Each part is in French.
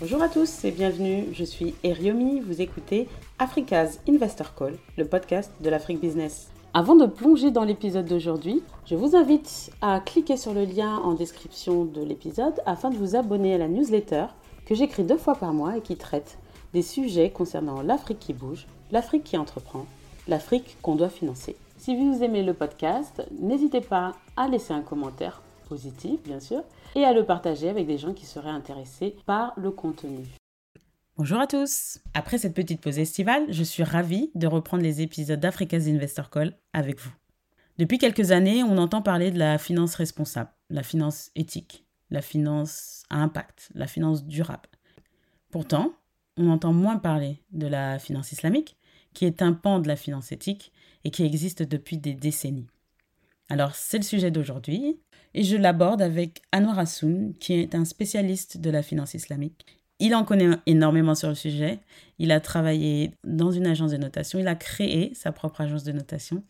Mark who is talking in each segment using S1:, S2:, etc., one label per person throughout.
S1: Bonjour à tous et bienvenue, je suis Eriomi, vous écoutez Africa's Investor Call, le podcast de l'Afrique Business. Avant de plonger dans l'épisode d'aujourd'hui, je vous invite à cliquer sur le lien en description de l'épisode afin de vous abonner à la newsletter que j'écris deux fois par mois et qui traite des sujets concernant l'Afrique qui bouge, l'Afrique qui entreprend, l'Afrique qu'on doit financer. Si vous aimez le podcast, n'hésitez pas à laisser un commentaire positif, bien sûr, et à le partager avec des gens qui seraient intéressés par le contenu. Bonjour à tous Après cette petite pause estivale, je suis ravie de reprendre les épisodes d'Africa's Investor Call avec vous. Depuis quelques années, on entend parler de la finance responsable, la finance éthique, la finance à impact, la finance durable. Pourtant, on entend moins parler de la finance islamique, qui est un pan de la finance éthique et qui existe depuis des décennies. Alors, c'est le sujet d'aujourd'hui et je l'aborde avec Anwar Hassoun, qui est un spécialiste de la finance islamique. Il en connaît énormément sur le sujet. Il a travaillé dans une agence de notation. Il a créé sa propre agence de notation.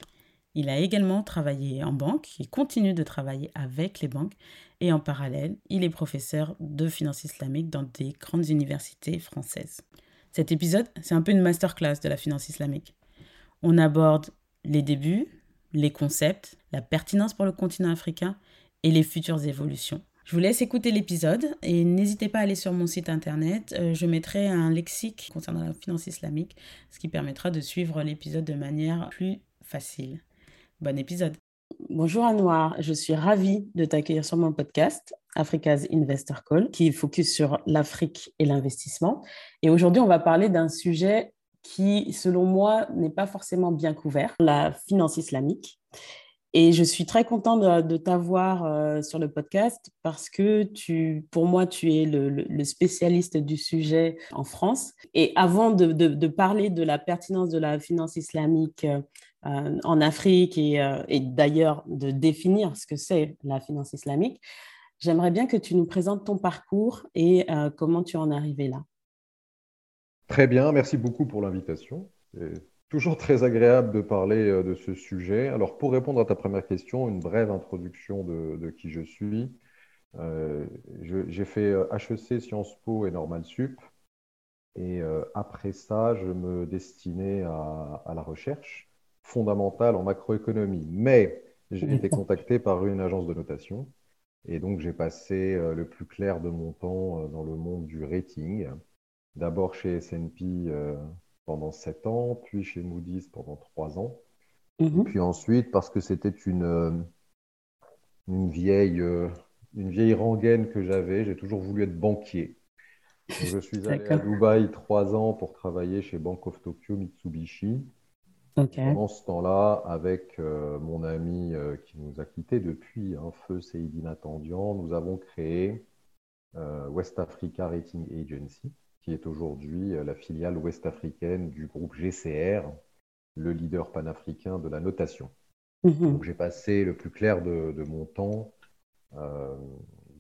S1: Il a également travaillé en banque. Il continue de travailler avec les banques. Et en parallèle, il est professeur de finance islamique dans des grandes universités françaises. Cet épisode, c'est un peu une masterclass de la finance islamique. On aborde les débuts, les concepts, la pertinence pour le continent africain et les futures évolutions. Je vous laisse écouter l'épisode et n'hésitez pas à aller sur mon site internet. Euh, je mettrai un lexique concernant la finance islamique, ce qui permettra de suivre l'épisode de manière plus facile. Bon épisode. Bonjour Anouar, je suis ravie de t'accueillir sur mon podcast Africa's Investor Call qui focus sur l'Afrique et l'investissement. Et aujourd'hui, on va parler d'un sujet qui, selon moi, n'est pas forcément bien couvert, la finance islamique. Et je suis très contente de, t'avoir euh, sur le podcast parce que tu, pour moi, tu es le, spécialiste du sujet en France. Et avant de, parler de la pertinence de la finance islamique euh, en Afrique et, euh, et d'ailleurs de définir ce que c'est la finance islamique, j'aimerais bien que tu nous présentes ton parcours et comment tu en es arrivé là.
S2: Très bien, merci beaucoup pour l'invitation. Toujours très agréable de parler euh, de ce sujet. Alors, pour répondre à ta première question, une brève introduction de, qui je suis. Euh, j'ai fait HEC, euh, Sciences Po et Normal Sup. Et après ça, je me destinais à, la recherche fondamentale en macroéconomie. Mais j'ai été contacté par une agence de notation. Et donc, j'ai passé le plus clair de mon temps dans le monde du rating. D'abord chez S&P pendant sept ans, puis chez Moody's pendant trois ans. Mhm. Puis ensuite, parce que c'était une, euh, une, vieille, euh, une vieille rengaine que j'avais, j'ai toujours voulu être banquier. je suis allé à Dubaï trois ans pour travailler chez Bank of Tokyo Mitsubishi. Pendant ce temps-là, avec euh, mon ami qui nous a quittés depuis, un feu Seydine Attendian, nous avons créé West Africa Rating Agency qui est aujourd'hui euh, la filiale ouest-africaine du groupe GCR, le leader panafricain de la notation. Mhm. j'ai passé le plus clair de, mon temps euh,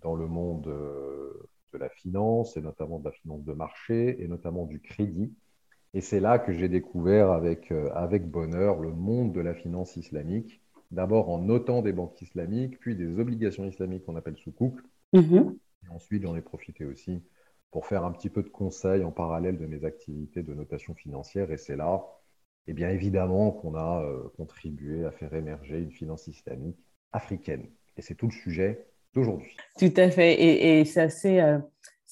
S2: dans le monde euh, de la finance, et notamment de la finance de marché, et notamment du crédit. Et c'est là que j'ai découvert avec, avec bonheur le monde de la finance islamique, d'abord en notant des banques islamiques, puis des obligations islamiques qu'on appelle soukouk. Mhm. Et ensuite, j'en ai profité aussi pour faire un petit peu de conseil en parallèle de mes activités de notation financière. Et c'est là, eh bien évidemment, qu'on a euh, contribué à faire émerger une finance islamique africaine. Et c'est tout le sujet d'aujourd'hui.
S1: Tout à fait. Et, c'est assez, euh,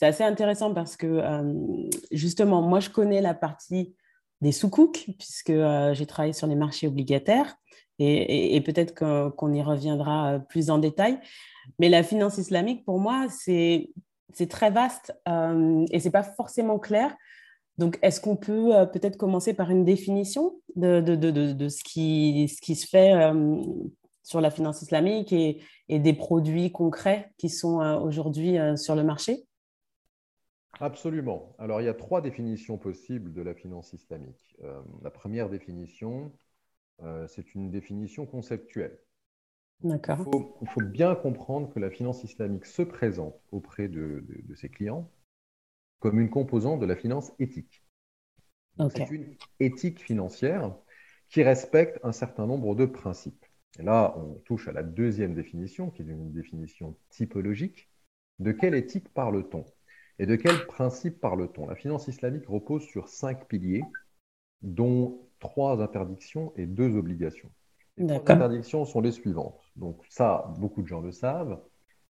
S1: assez, intéressant parce que euh, justement, moi, je connais la partie des soukouks, puisque j'ai travaillé sur les marchés obligataires. Et peut-être qu'on y reviendra plus en détail. Mais la finance islamique, pour moi, c'est c'est très vaste euh, et c'est pas forcément clair. Donc, est-ce qu'on peut euh, peut-être commencer par une définition de, ce, qui, se fait euh, sur la finance islamique et, et, des produits concrets qui sont aujourd'hui sur le marché?
S2: Absolument. Alors, il y a trois définitions possibles de la finance islamique. la première définition, c'est une définition conceptuelle. Il faut, bien comprendre que la finance islamique se présente auprès de, ses clients comme une composante de la finance éthique. C'est une éthique financière qui respecte un certain nombre de principes. Et là, on touche à la deuxième définition, qui est une définition typologique. De quelle éthique parle-t-on? Et de quel principe parle-t-on? La finance islamique repose sur cinq piliers, dont trois interdictions et deux obligations. Les trois interdictions sont les suivantes. Donc ça, beaucoup de gens le savent.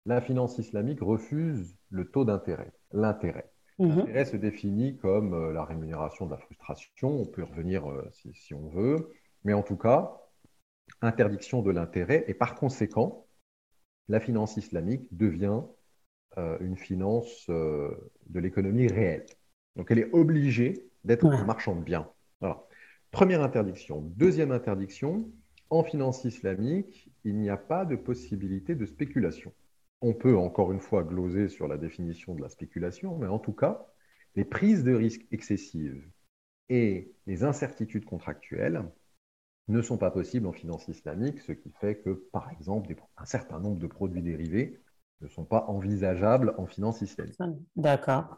S2: La finance islamique refuse le taux d'intérêt, l'intérêt. Mhm. L'intérêt se définit comme euh, la rémunération de la frustration. On peut y revenir euh, si, on veut. Mais en tout cas, interdiction de l'intérêt. Et par conséquent, la finance islamique devient euh, une finance de l'économie réelle. Donc elle est obligée d'être un marchand de biens. Première interdiction. Deuxième interdiction, en finance islamique, il n'y a pas de possibilité de spéculation. On peut encore une fois gloser sur la définition de la spéculation, mais en tout cas, les prises de risques excessives et les incertitudes contractuelles ne sont pas possibles en finance islamique, ce qui fait que, par exemple, un certain nombre de produits dérivés ne sont pas envisageables en finance islamique.
S1: D'accord.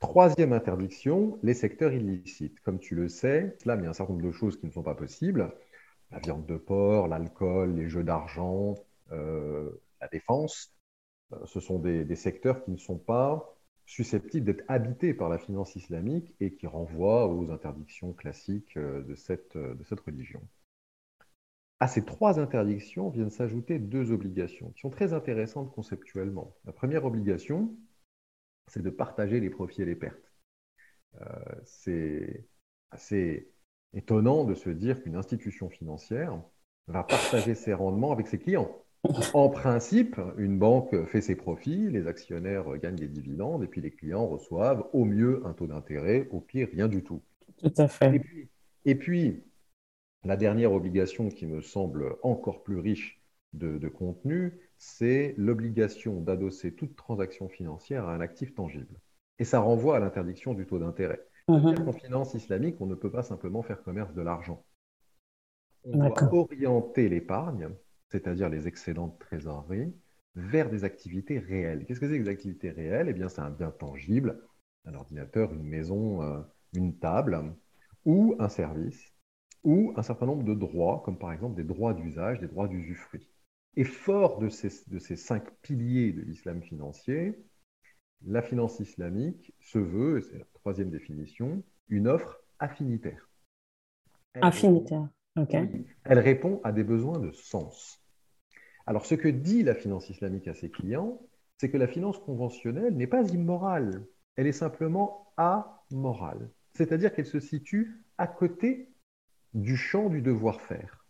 S2: Troisième interdiction, les secteurs illicites. Comme tu le sais, là, il y a un certain nombre de choses qui ne sont pas possibles. La viande de porc, l'alcool, les jeux d'argent, euh, la défense. Euh, ce sont des, secteurs qui ne sont pas susceptibles d'être habités par la finance islamique et qui renvoient aux interdictions classiques euh, de cette, de cette religion. À ces trois interdictions viennent s'ajouter deux obligations qui sont très intéressantes conceptuellement. La première obligation, c'est de partager les profits et les pertes. C'est assez étonnant de se dire qu'une institution financière va partager ses rendements avec ses clients. En principe, une banque fait ses profits, les actionnaires gagnent des dividendes et puis les clients reçoivent au mieux un taux d'intérêt, au pire rien du tout.
S1: Tout à fait.
S2: Et puis, la dernière obligation qui me semble encore plus riche de contenu, c'est l'obligation d'adosser toute transaction financière à un actif tangible. Et ça renvoie à l'interdiction du taux d'intérêt. Mhm. En finance islamique, on ne peut pas simplement faire commerce de l'argent. On doit orienter l'épargne, c'est-à-dire les excédents de trésorerie, vers des activités réelles. Qu'est-ce que c'est que des activités réelles? Eh bien, c'est un bien tangible, un ordinateur, une maison, euh, une table, ou un service, ou un certain nombre de droits, comme par exemple des droits d'usage, des droits d'usufruit. Et fort de ces, de ces cinq piliers de l'islam financier, la finance islamique se veut, c'est la troisième définition, une offre affinitaire.
S1: affinitaire, ok.
S2: elle répond à des besoins de sens. Alors, ce que dit la finance islamique à ses clients, c'est que la finance conventionnelle n'est pas immorale, elle est simplement amorale. C'est-à-dire qu'elle se situe à côté du champ du devoir-faire.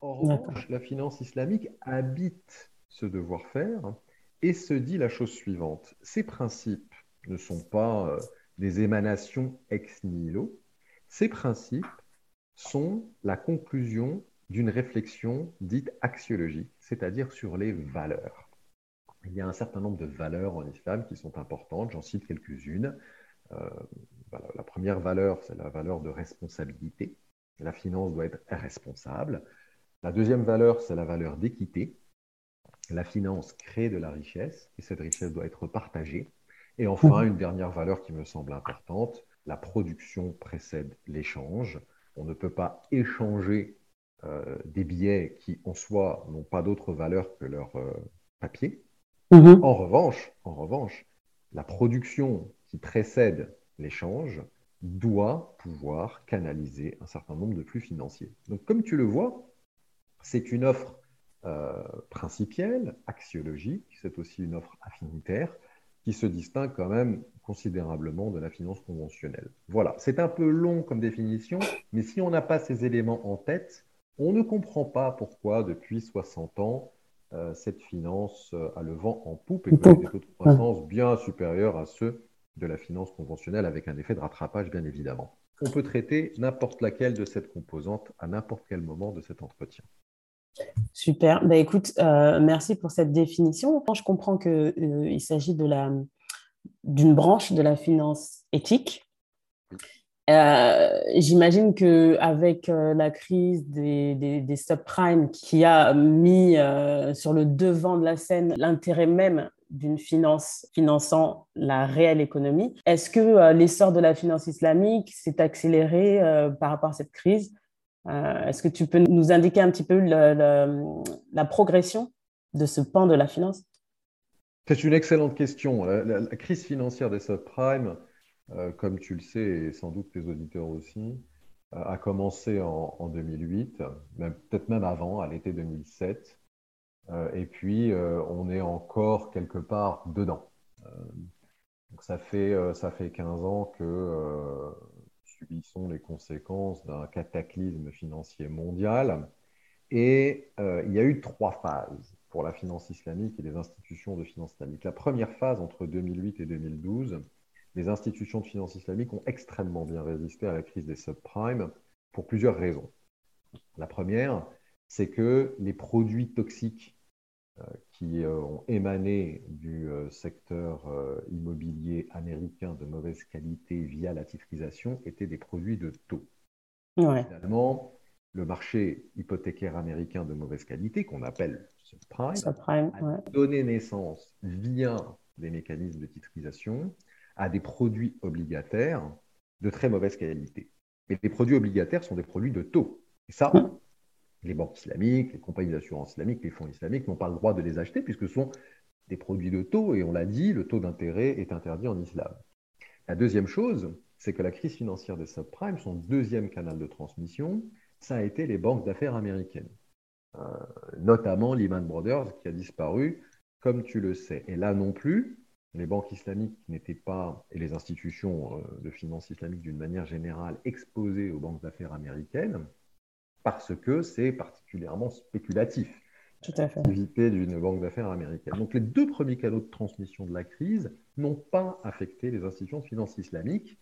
S2: En revanche, la finance islamique habite ce devoir-faire et se dit la chose suivante. Ces principes ne sont pas euh, des émanations ex nihilo. Ces principes sont la conclusion d'une réflexion dite axiologique, c'est-à-dire sur les valeurs. Il y a un certain nombre de valeurs en islam qui sont importantes, j'en cite quelques-unes. Euh, la première valeur, c'est la valeur de responsabilité. La finance doit être responsable. La deuxième valeur, c'est la valeur d'équité. La finance crée de la richesse et cette richesse doit être partagée. Et enfin, une dernière valeur qui me semble importante, la production précède l'échange. On ne peut pas échanger euh, des billets qui, en soi, n'ont pas d'autre valeur que leur euh, papier. Mhm. En revanche, en revanche, la production qui précède l'échange doit pouvoir canaliser un certain nombre de flux financiers. Donc, comme tu le vois, c'est une offre euh, principielle, axiologique, c'est aussi une offre affinitaire qui se distingue quand même considérablement de la finance conventionnelle. Voilà, c'est un peu long comme définition, mais si on n'a pas ces éléments en tête, on ne comprend pas pourquoi depuis 60 ans, euh, cette finance euh, a le vent en poupe et connaît des taux de croissance bien supérieurs à ceux de la finance conventionnelle avec un effet de rattrapage bien évidemment. On peut traiter n'importe laquelle de cette composante à n'importe quel moment de cet entretien.
S1: Super. Bah, écoute, euh, merci pour cette définition. Je comprends qu'il euh, s'agit d'une branche de la finance éthique. Euh, j'imagine qu'avec la crise des, des, subprimes qui a mis sur le devant de la scène l'intérêt même d'une finance finançant la réelle économie, est-ce que l'essor de la finance islamique s'est accéléré par rapport à cette crise? euh, est-ce que tu peux nous indiquer un petit peu la progression de ce pan de la finance?
S2: C'est une excellente question. La, crise financière des subprimes, euh, comme tu le sais, et sans doute tes auditeurs aussi, euh, a commencé en, 2008, peut-être même avant, à l'été 2007. Euh, et puis, on est encore quelque part dedans. ça fait, ça fait 15 ans que subissons les conséquences d'un cataclysme financier mondial. Et il y a eu trois phases pour la finance islamique et les institutions de finance islamique. La première phase, entre 2008 et 2012, les institutions de finance islamique ont extrêmement bien résisté à la crise des subprimes pour plusieurs raisons. La première, c'est que les produits toxiques euh, qui euh, ont émané du euh, secteur immobilier américain de mauvaise qualité via la titrisation étaient des produits de taux. Finalement, le marché hypothécaire américain de mauvaise qualité, qu'on appelle subprime, a donné naissance via des mécanismes de titrisation à des produits obligataires de très mauvaise qualité. Et les produits obligataires sont des produits de taux. Et ça, les banques islamiques, les compagnies d'assurance islamiques, les fonds islamiques n'ont pas le droit de les acheter puisque ce sont des produits de taux. Et on l'a dit, le taux d'intérêt est interdit en islam. La deuxième chose, c'est que la crise financière des subprimes, son deuxième canal de transmission, ça a été les banques d'affaires américaines, euh, notamment Lehman Brothers qui a disparu, comme tu le sais. Et là non plus, les banques islamiques n'étaient pas, et les institutions euh, de finance islamique d'une manière générale, exposées aux banques d'affaires américaines, parce que c'est particulièrement spéculatif.
S1: Tout à fait.
S2: L'activité d'une banque d'affaires américaine. Donc les deux premiers canaux de transmission de la crise n'ont pas affecté les institutions de finance islamique.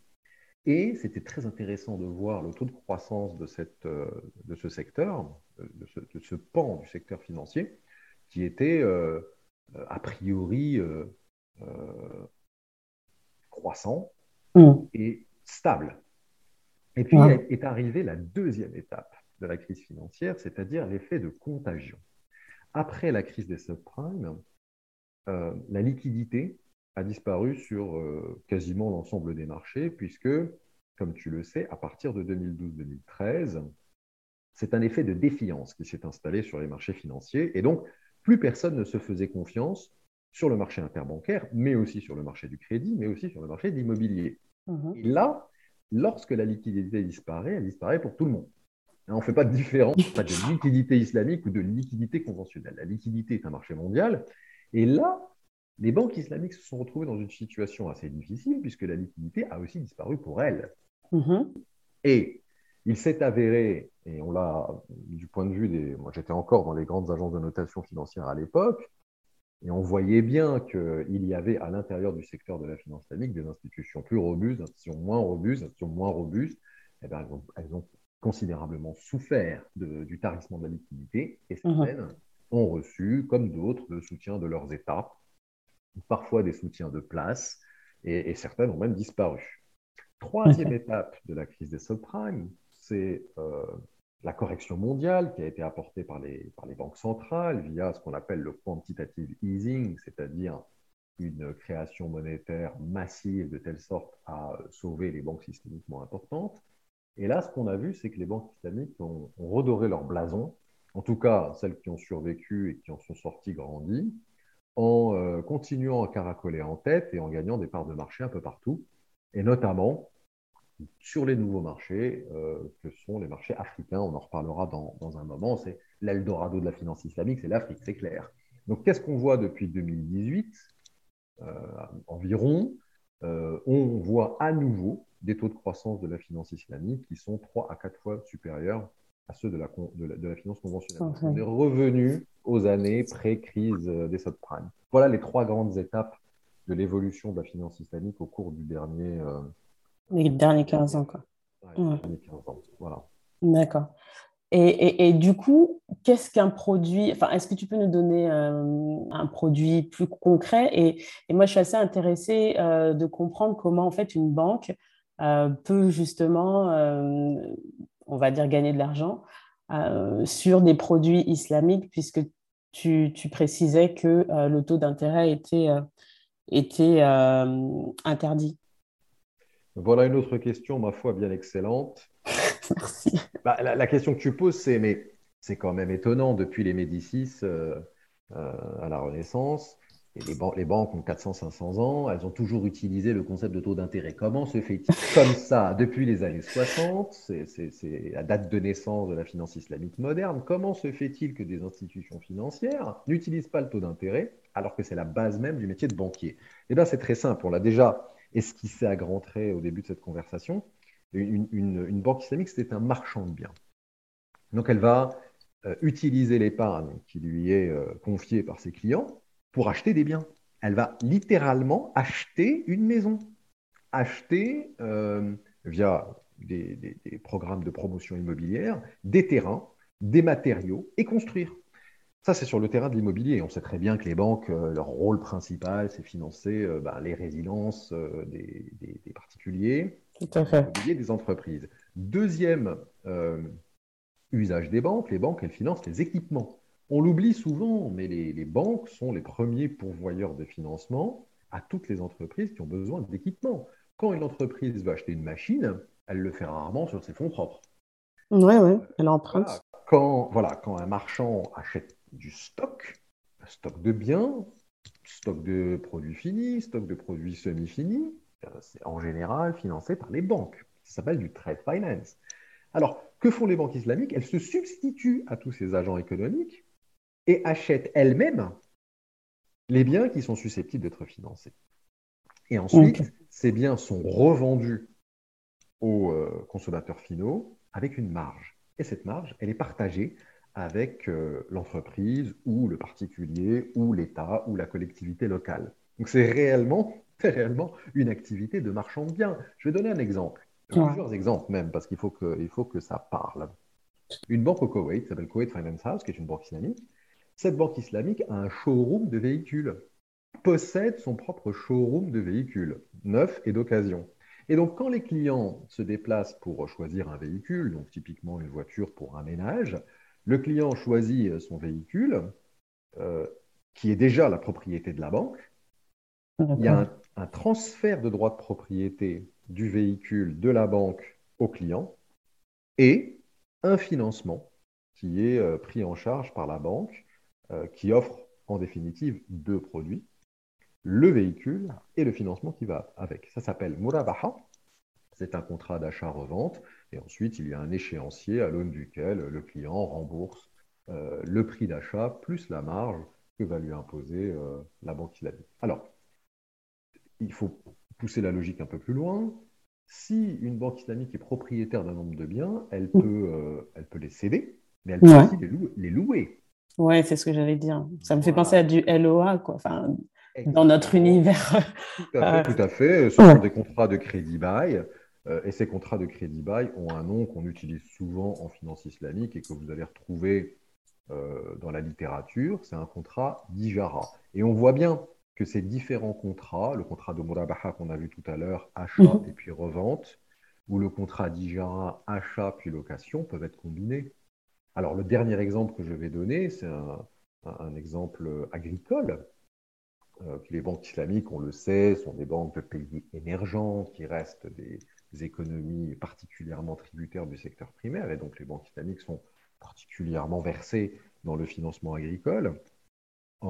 S2: Et c'était très intéressant de voir le taux de croissance de, cette, euh, de ce secteur, de ce, pan du secteur financier, qui était euh, a priori euh, croissant mm. et stable. Et puis est arrivée la deuxième étape de la crise financière, c'est-à-dire l'effet de contagion. Après la crise des subprimes, euh, la liquidité a disparu sur euh, quasiment l'ensemble des marchés, puisque, comme tu le sais, à partir de 2012-2013, c'est un effet de défiance qui s'est installé sur les marchés financiers, et donc plus personne ne se faisait confiance sur le marché interbancaire, mais aussi sur le marché du crédit, mais aussi sur le marché de l'immobilier. Mhm. Et là, lorsque la liquidité disparaît, elle disparaît pour tout le monde. On ne fait pas de différence de liquidité islamique ou de liquidité conventionnelle. La liquidité est un marché mondial. Et là, les banques islamiques se sont retrouvées dans une situation assez difficile puisque la liquidité a aussi disparu pour elles. Mhm. Et il s'est avéré, et on l'a du point de vue des. Moi, j'étais encore dans les grandes agences de notation financière à l'époque, et on voyait bien qu'il y avait à l'intérieur du secteur de la finance islamique des institutions plus robustes, des institutions moins robustes, des institutions moins robustes. Eh bien, elles, ont, considérablement souffert du tarissement de la liquidité et mhm. certaines ont reçu, comme d'autres, le soutien de leurs États, parfois des soutiens de place, et, certaines ont même disparu. Troisième étape de la crise des subprimes, c'est euh, la correction mondiale qui a été apportée par les, par les banques centrales via ce qu'on appelle le quantitative easing, c'est-à-dire une création monétaire massive de telle sorte à sauver les banques systémiquement importantes. Et là, ce qu'on a vu, c'est que les banques islamiques ont, redoré leur blason, en tout cas celles qui ont survécu et qui en sont sorties grandies, en euh, continuant à caracoler en tête et en gagnant des parts de marché un peu partout, et notamment sur les nouveaux marchés, euh, que sont les marchés africains. On en reparlera dans, un moment. C'est l'Eldorado de la finance islamique, c'est l'Afrique, c'est clair. Donc, qu'est-ce qu'on voit depuis 2018 euh, environ? On voit à nouveau des taux de croissance de la finance islamique qui sont 3 à 4 fois supérieurs à ceux de la, de la, finance conventionnelle. On est revenu aux années pré-crise des subprimes. Voilà les trois grandes étapes de l'évolution de la finance islamique au cours du dernier
S1: les derniers 15 ans, quoi.
S2: les derniers 15 ans, voilà.
S1: D'accord. Et, et, du coup, qu'est-ce qu'un produit Enfin, est-ce que tu peux nous donner euh, un produit plus concret? Et, et, moi, je suis assez intéressée euh, de comprendre comment, en fait, une banque euh, peut justement, on va dire, gagner de l'argent sur des produits islamiques, puisque tu, tu précisais que le taux d'intérêt était, était interdit.
S2: Voilà une autre question, ma foi, bien excellente.
S1: Merci.
S2: Bah, la, question que tu poses, c'est mais c'est quand même étonnant depuis les Médicis euh, euh, à la Renaissance. Les, banques ont 400-500 ans, elles ont toujours utilisé le concept de taux d'intérêt. Comment se fait-il comme ça depuis les années 60 C'est la date de naissance de la finance islamique moderne. Comment se fait-il que des institutions financières n'utilisent pas le taux d'intérêt alors que c'est la base même du métier de banquier? Eh bien, c'est très simple. On l'a déjà esquissé à grands traits au début de cette conversation. Une, banque islamique, c'est un marchand de biens. Donc, elle va euh, utiliser l'épargne qui lui est euh, confiée par ses clients pour acheter des biens. Elle va littéralement acheter une maison, acheter euh, via des, programmes de promotion immobilière des terrains, des matériaux et construire. Ça, c'est sur le terrain de l'immobilier. On sait très bien que les banques, leur rôle principal, c'est financer ben, les résidences des, particuliers, des entreprises. Deuxième usage des banques, les banques, elles financent les équipements. On l'oublie souvent, mais les, banques sont les premiers pourvoyeurs de financement à toutes les entreprises qui ont besoin d'équipements. Quand une entreprise veut acheter une machine, elle le fait rarement sur ses fonds propres.
S1: Oui, oui, elle emprunte.
S2: Quand, voilà, quand un marchand achète du stock, un stock de biens, stock de produits finis, stock de produits semi-finis, euh, c'est en général financé par les banques. Ça s'appelle du trade finance. Alors, que font les banques islamiques? Elles se substituent à tous ces agents économiques et achètent elles-mêmes les biens qui sont susceptibles d'être financés. Et ensuite, ces biens sont revendus aux euh, consommateurs finaux avec une marge. Et cette marge, elle est partagée avec euh, l'entreprise ou le particulier ou l'État ou la collectivité locale. Donc c'est réellement, réellement une activité de marchand de biens. Je vais donner un exemple. Plusieurs exemples même, parce qu'il faut que, il faut que ça parle. Une banque au Koweït, s'appelle Koweït Finance House, qui est une banque islamique. Cette banque islamique a un showroom de véhicules, possède son propre showroom de véhicules, neuf et d'occasion. Et donc, quand les clients se déplacent pour choisir un véhicule, donc typiquement une voiture pour un ménage, le client choisit son véhicule, euh, qui est déjà la propriété de la banque. Il y a un, un transfert de droit de propriété du véhicule de la banque au client et un financement qui est euh, pris en charge par la banque euh, qui offre en définitive deux produits, le véhicule et le financement qui va avec. Ça s'appelle Murabaha. C'est un contrat d'achat-revente et ensuite il y a un échéancier à l'aune duquel le client rembourse euh, le prix d'achat plus la marge que va lui imposer la banque islamique. Alors, il faut pousser la logique un peu plus loin, si une banque islamique est propriétaire d'un nombre de biens, elle peut, euh, elle peut les céder, mais elle peut aussi les, louer.
S1: Oui, c'est ce que j'allais dire. Ça me fait penser à du LOA, quoi. Enfin, dans notre univers.
S2: Tout à fait. Tout à fait. Ce sont des contrats de crédit bail. Euh, et ces contrats de crédit bail ont un nom qu'on utilise souvent en finance islamique et que vous allez retrouver euh, dans la littérature. C'est un contrat d'Ijara. Et on voit bien que ces différents contrats, le contrat de Murabaha qu'on a vu tout à l'heure, achat mhm. et puis revente, ou le contrat d'Ijara, achat puis location, peuvent être combinés. Alors, le dernier exemple que je vais donner, c'est un, exemple agricole. Euh, les banques islamiques, on le sait, sont des banques de pays émergents qui restent des, des économies particulièrement tributaires du secteur primaire, et donc les banques islamiques sont particulièrement versées dans le financement agricole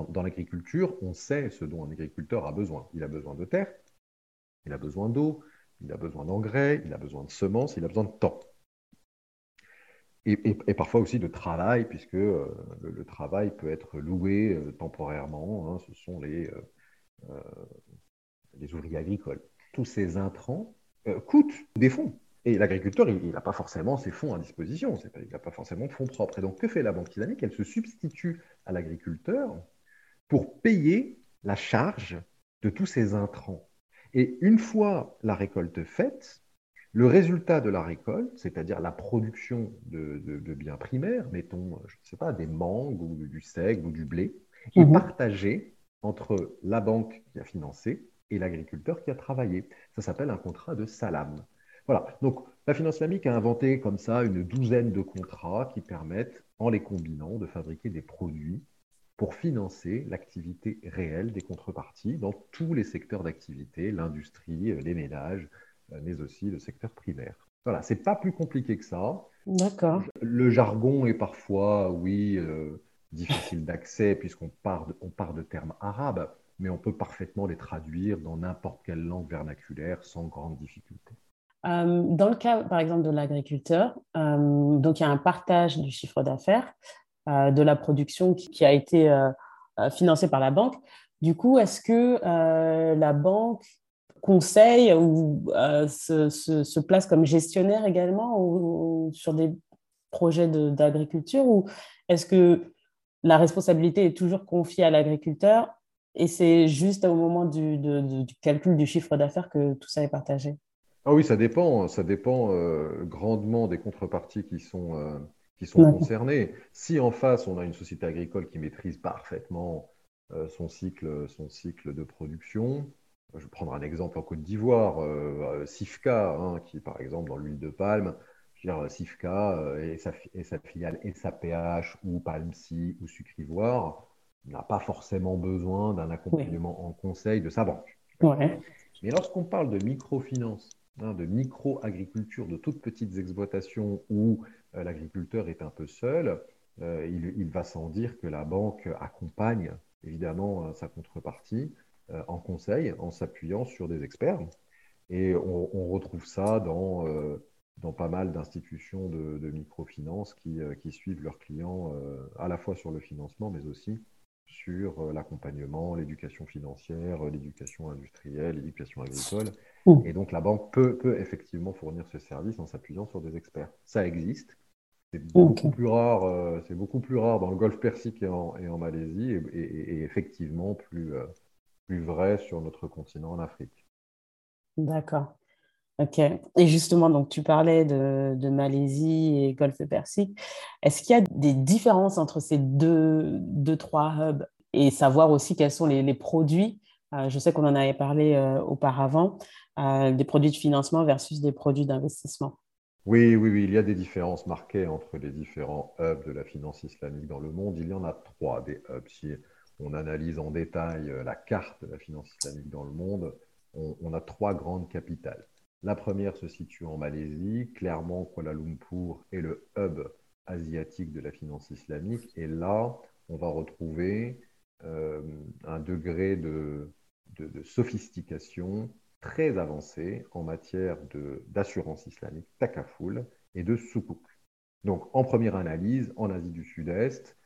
S2: dans l'agriculture, on sait ce dont un agriculteur a besoin. Il a besoin de terre, il a besoin d'eau, il a besoin d'engrais, il a besoin de semences, il a besoin de temps. Et, parfois aussi de travail, puisque euh, le, travail peut être loué euh, temporairement. Hein, ce sont les, euh, les ouvriers agricoles. Tous ces intrants coûtent des fonds. Et l'agriculteur, il n'a pas forcément ses fonds à disposition, il n'a pas forcément de fonds propres. Et donc, que fait la Banque islamique? Elle se substitue à l'agriculteur pour payer la charge de tous ces intrants. Et une fois la récolte faite, le résultat de la récolte, c'est-à-dire la production de, biens primaires, mettons, je ne sais pas, des mangues ou du seigle ou du blé, est mhm. partagé entre la banque qui a financé et l'agriculteur qui a travaillé. Ça s'appelle un contrat de salam. Voilà. Donc, la finance islamique a inventé comme ça une douzaine de contrats qui permettent, en les combinant, de fabriquer des produits pour financer l'activité réelle des contreparties dans tous les secteurs d'activité, l'industrie, euh, les ménages, mais aussi le secteur primaire. Voilà, c'est pas plus compliqué que ça.
S1: D'accord.
S2: Le jargon est parfois, oui, euh, difficile d'accès puisqu'on part, de, on part de termes arabes. mais on peut parfaitement les traduire dans n'importe quelle langue vernaculaire sans grande difficulté.
S1: Euh, dans le cas, par exemple, de l'agriculteur, euh, donc il y a un partage du chiffre d'affaires euh, de la production qui, a été financée par la banque. Du coup, est-ce que la banque conseille ou se, place comme gestionnaire également ou, sur des projets d'agriculture ou est-ce que la responsabilité est toujours confiée à l'agriculteur et c'est juste au moment du, du calcul du chiffre d'affaires que tout ça est partagé?
S2: Ah oui, ça dépend. Ça dépend euh, grandement des contreparties qui sont, euh, qui sont concernées. Si en face, on a une société agricole qui maîtrise parfaitement euh, son, cycle, son cycle de production, je vais prendre un exemple en Côte d'Ivoire, Sifka, hein, qui par exemple dans l'huile de palme, je veux dire, Sifka et, sa, et sa filiale SAPH ou Palmsi ou Sucrivoire n'a pas forcément besoin d'un accompagnement en conseil de sa banque. Mais lorsqu'on parle de microfinance, Hein, de micro-agriculture, de toutes petites exploitations où euh, l'agriculteur est un peu seul, euh, il, va sans dire que la banque accompagne évidemment euh, sa contrepartie en conseil, en s'appuyant sur des experts. Et on, retrouve ça dans, dans pas mal d'institutions de, de, microfinance qui, qui, suivent leurs clients à la fois sur le financement, mais aussi sur l'accompagnement, l'éducation financière, l'éducation industrielle, l'éducation agricole. Et donc la banque peut, peut effectivement fournir ce service en s'appuyant sur des experts. Ça existe. C'est beaucoup, plus rare, euh, c'est beaucoup plus rare dans le Golfe Persique et en, et en Malaisie, et, effectivement plus, euh, plus vrai sur notre continent en Afrique.
S1: D'accord. Ok. Et justement, donc tu parlais de, de Malaisie et Golfe Persique. Est-ce qu'il y a des différences entre ces deux, deux trois hubs et savoir aussi quels sont les, les produits euh, Je sais qu'on en avait parlé auparavant des produits de financement versus des produits d'investissement?
S2: Oui, oui, oui, il y a des différences marquées entre les différents hubs de la finance islamique dans le monde. Il y en a trois des hubs. Si on analyse en détail euh, la carte de la finance islamique dans le monde, on, a trois grandes capitales. La première se situe en Malaisie, clairement Kuala Lumpur est le hub asiatique de la finance islamique. Et là, on va retrouver euh, un degré de, sophistication très avancé en matière d'assurance islamique, takafoul et de soukouk. Donc, en première analyse, en Asie du Sud-Est,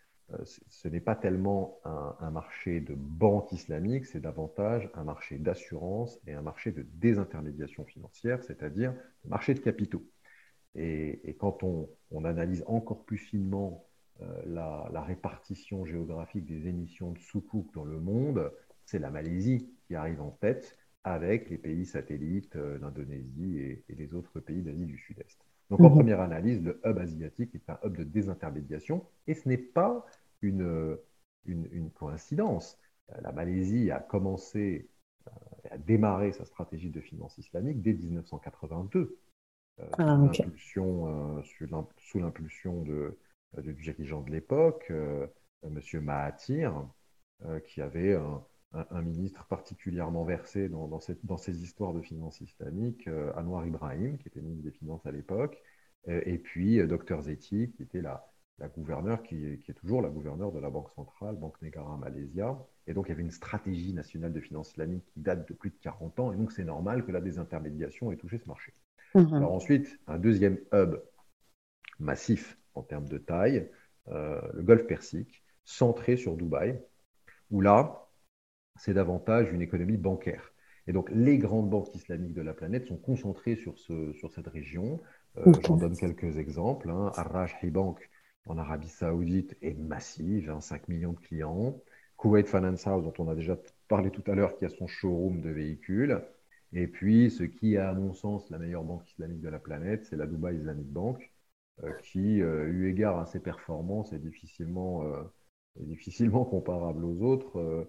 S2: ce n'est pas tellement un, marché de banque islamique, c'est davantage un marché d'assurance et un marché de désintermédiation financière, c'est-à-dire un marché de capitaux. Et, quand on, analyse encore plus finement euh, la, répartition géographique des émissions de soukouk dans le monde, c'est la Malaisie qui arrive en tête avec les pays satellites, euh, l'Indonésie et, les autres pays d'Asie du Sud-Est. Donc, en mhm. première analyse, le hub asiatique est un hub de désintermédiation et ce n'est pas une, une, coïncidence. Euh, la Malaisie a commencé, à euh, a démarré sa stratégie de finance islamique dès 1982, ah, sous l'impulsion du dirigeant de l'époque, M. Mahathir, qui avait un, un, ministre particulièrement versé dans, dans, ces histoires de finances islamiques, euh, Anwar Ibrahim, qui était ministre des Finances à l'époque, euh, et puis euh, Dr Zeti, qui était la, la gouverneure, qui, est toujours la gouverneure de la Banque centrale, Banque Negara Malaysia. Et donc, il y avait une stratégie nationale de finances islamiques qui date de plus de 40 ans, et donc c'est normal que la désintermédiation ait touché ce marché. Mhm. Alors ensuite, un deuxième hub massif en termes de taille, le Golfe Persique, centré sur Dubaï, où là, c'est davantage une économie bancaire. Et donc, les grandes banques islamiques de la planète sont concentrées sur, ce, sur cette région. Euh, j'en donne quelques exemples. Hein. Al-Rajhi Bank en Arabie Saoudite est massive, 5 hein, millions de clients. Kuwait Finance House, dont on a déjà parlé tout à l'heure, qui a son showroom de véhicules. Et puis, ce qui est, à mon sens, la meilleure banque islamique de la planète, c'est la Dubai Islamic Bank, euh, qui, euh, eu égard à ses performances, est difficilement, est difficilement comparable aux autres.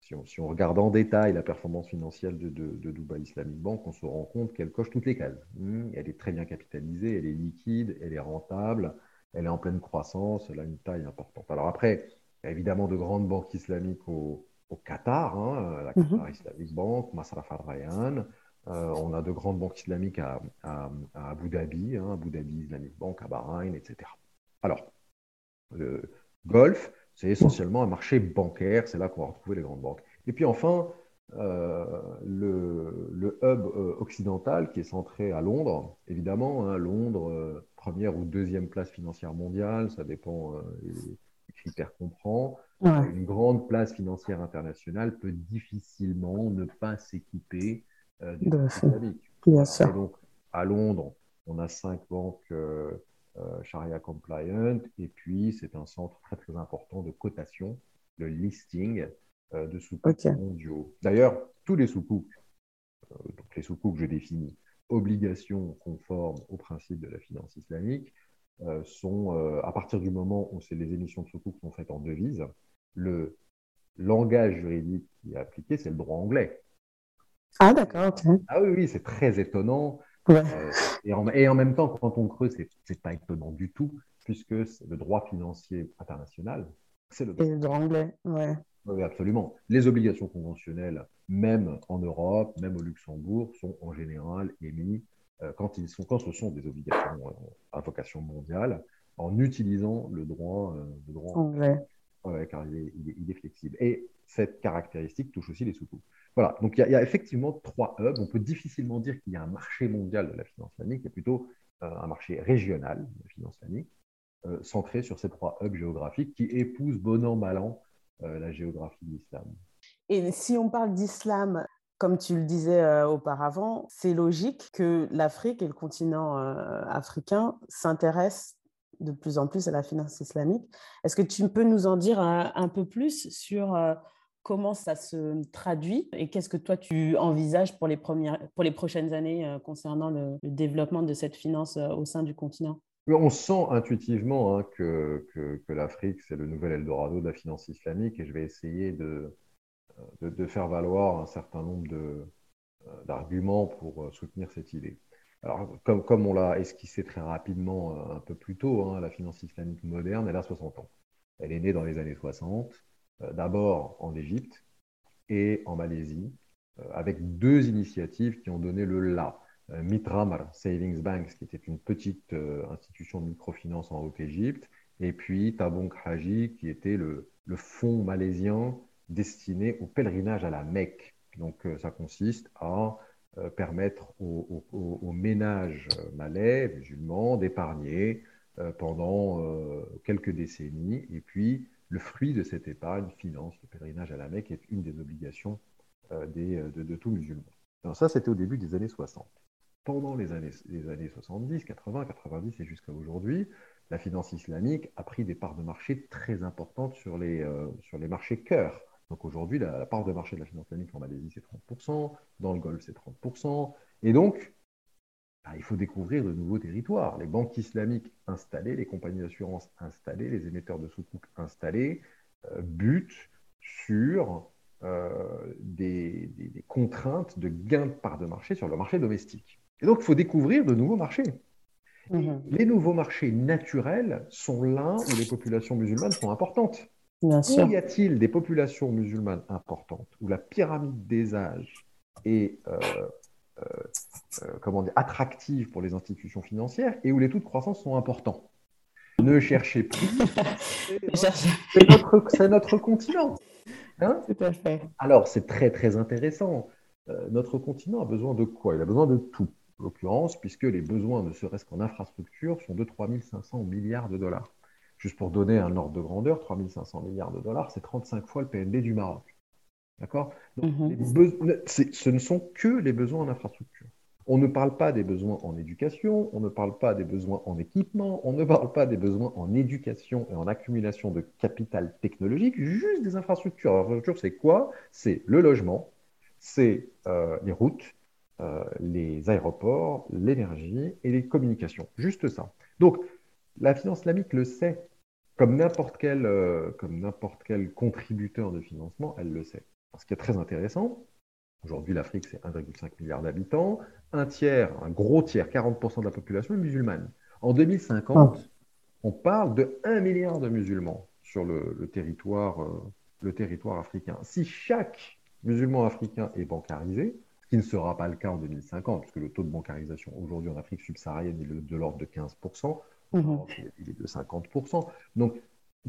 S2: Si on, regarde en détail la performance financière de, Dubai Islamic Bank, on se rend compte qu'elle coche toutes les cases. Hmm, elle est très bien capitalisée, elle est liquide, elle est rentable, elle est en pleine croissance, elle a une taille importante. Alors après, il y a évidemment de grandes banques islamiques au, Qatar, hein, la Qatar mhm. Islamic Bank, Masraf Al-Rayan. Euh, on a de grandes banques islamiques à, Abu Dhabi, hein, Abu Dhabi Islamic Bank, à Bahreïn, etc. Alors, le Golfe, c'est essentiellement un marché bancaire, c'est là qu'on va retrouver les grandes banques. Et puis enfin, le, le, hub occidental qui est centré à Londres, évidemment, hein, Londres, première ou deuxième place financière mondiale, ça dépend des critères qu'on prend. Une grande place financière internationale peut difficilement ne pas s'équiper du islamique.
S3: Bien sûr.
S2: donc, à Londres, on a cinq banques Sharia euh, compliant, et puis c'est un centre très très important de cotation, de listing euh, de soukouk mondiaux. D'ailleurs, tous les soukouk, euh, donc les soukouk que je définis, obligations conformes aux principes de la finance islamique, sont, à partir du moment où les émissions de soukouk sont faites en devise, le langage juridique qui est appliqué, c'est le droit anglais.
S3: Ah, d'accord, ok.
S2: Ah oui, oui, c'est très étonnant. Euh, et, en, même temps, quand on creuse, ce n'est pas étonnant du tout, puisque le droit financier international, c'est le,
S3: droit anglais. Ouais.
S2: Oui, absolument. Les obligations conventionnelles, même en Europe, même au Luxembourg, sont en général émises euh, quand, ils sont, quand ce sont des obligations euh, à vocation mondiale, en utilisant le droit, le droit
S3: anglais.
S2: Car il est, flexible. Et cette caractéristique touche aussi les sous voilà, donc il y, a effectivement trois hubs. On peut difficilement dire qu'il y a un marché mondial de la finance islamique, il y a plutôt euh, un marché régional de la finance islamique, euh, centré sur ces trois hubs géographiques qui épousent bon an, mal an euh, la géographie de l'islam.
S3: Et si on parle d'islam, comme tu le disais auparavant, c'est logique que l'Afrique et le continent africain s'intéressent de plus en plus à la finance islamique. Est-ce que tu peux nous en dire un peu plus sur comment ça se traduit et qu'est-ce que toi tu envisages pour les, prochaines années euh, concernant le, développement de cette finance euh, au sein du continent?
S2: On sent intuitivement hein, que, que, l'Afrique, c'est le nouvel Eldorado de la finance islamique et je vais essayer de, faire valoir un certain nombre euh, d'arguments pour soutenir cette idée. Alors, comme, on l'a esquissé très rapidement un peu plus tôt, hein, la finance islamique moderne, elle a 60 ans. Elle est née dans les années 60. Euh, d'abord en Égypte et en Malaisie, euh, avec deux initiatives qui ont donné le là. Euh, Mitramar Savings Banks, qui était une petite institution de microfinance en Haute-Égypte, et puis Tabong Haji, qui était le, fonds malaisien destiné au pèlerinage à la Mecque. Donc ça consiste à permettre aux, ménages malais, musulmans, d'épargner pendant quelques décennies, et puis le fruit de cette épargne finance le pèlerinage à la Mecque, est une des obligations euh, euh, de, tout musulman. Alors ça, c'était au début des années 60. Pendant les années, les années 70, 80, 90 et jusqu'à aujourd'hui, la finance islamique a pris des parts de marché très importantes sur les, euh, sur les marchés cœur. Donc aujourd'hui, la, part de marché de la finance islamique en Malaisie, c'est 30%, dans le Golfe, c'est 30%. Et donc, bah, il faut découvrir de nouveaux territoires. Les banques islamiques installées, les compagnies d'assurance installées, les émetteurs de soukouk installés euh, butent sur euh, des, contraintes de gain de part de marché sur le marché domestique. Et donc, il faut découvrir de nouveaux marchés. Mhm. Les nouveaux marchés naturels sont là où les populations musulmanes sont importantes. Bien où y a-t-il des populations musulmanes importantes, où la pyramide des âges est euh, euh, euh, comment dire, attractive pour les institutions financières et où les taux de croissance sont importants? Ne cherchez plus. c'est notre, notre, continent.
S3: Hein? Tout à fait.
S2: Alors, c'est très, très intéressant. Notre continent a besoin de quoi? Il a besoin de tout, en l'occurrence, puisque les besoins, ne serait-ce qu'en infrastructure, sont de 3500 milliards de dollars. Juste pour donner un ordre de grandeur, 3500 milliards de dollars, c'est 35 fois le PNB du Maroc. D'accord? Mhm. Ce ne sont que les besoins en infrastructure. On ne parle pas des besoins en éducation, on ne parle pas des besoins en équipement, on ne parle pas des besoins en éducation et en accumulation de capital technologique, juste des infrastructures. L'infrastructure, c'est quoi? C'est le logement, c'est euh, les routes, euh, les aéroports, l'énergie et les communications. Juste ça. Donc, la finance islamique le sait. Comme n'importe quel, euh, comme n'importe quel contributeur de financement, elle le sait. Ce qui est très intéressant, aujourd'hui l'Afrique c'est 1,5 milliard d'habitants, un tiers, un gros tiers, 40% de la population est musulmane. En 2050, ah. on parle de 1 milliard de musulmans sur le, territoire, euh, le territoire africain. Si chaque musulman africain est bancarisé, qui ne sera pas le cas en 2050, puisque le taux de bancarisation aujourd'hui en Afrique subsaharienne est de l'ordre de 15%, mmh. il est de 50%. Donc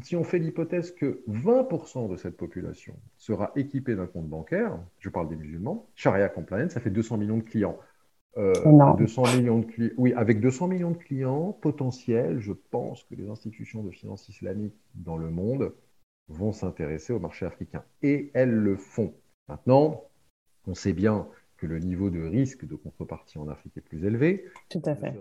S2: si on fait l'hypothèse que 20% de cette population sera équipée d'un compte bancaire, je parle des musulmans, Sharia compliant, ça fait 200 millions de clients. 200 euh, millions de clients. Oui, avec 200 millions de clients potentiels, je pense que les institutions de finances islamiques dans le monde vont s'intéresser au marché africain. Et elles le font. Maintenant, on sait bien que le niveau de risque de contrepartie en Afrique est plus élevé.
S1: Tout à fait.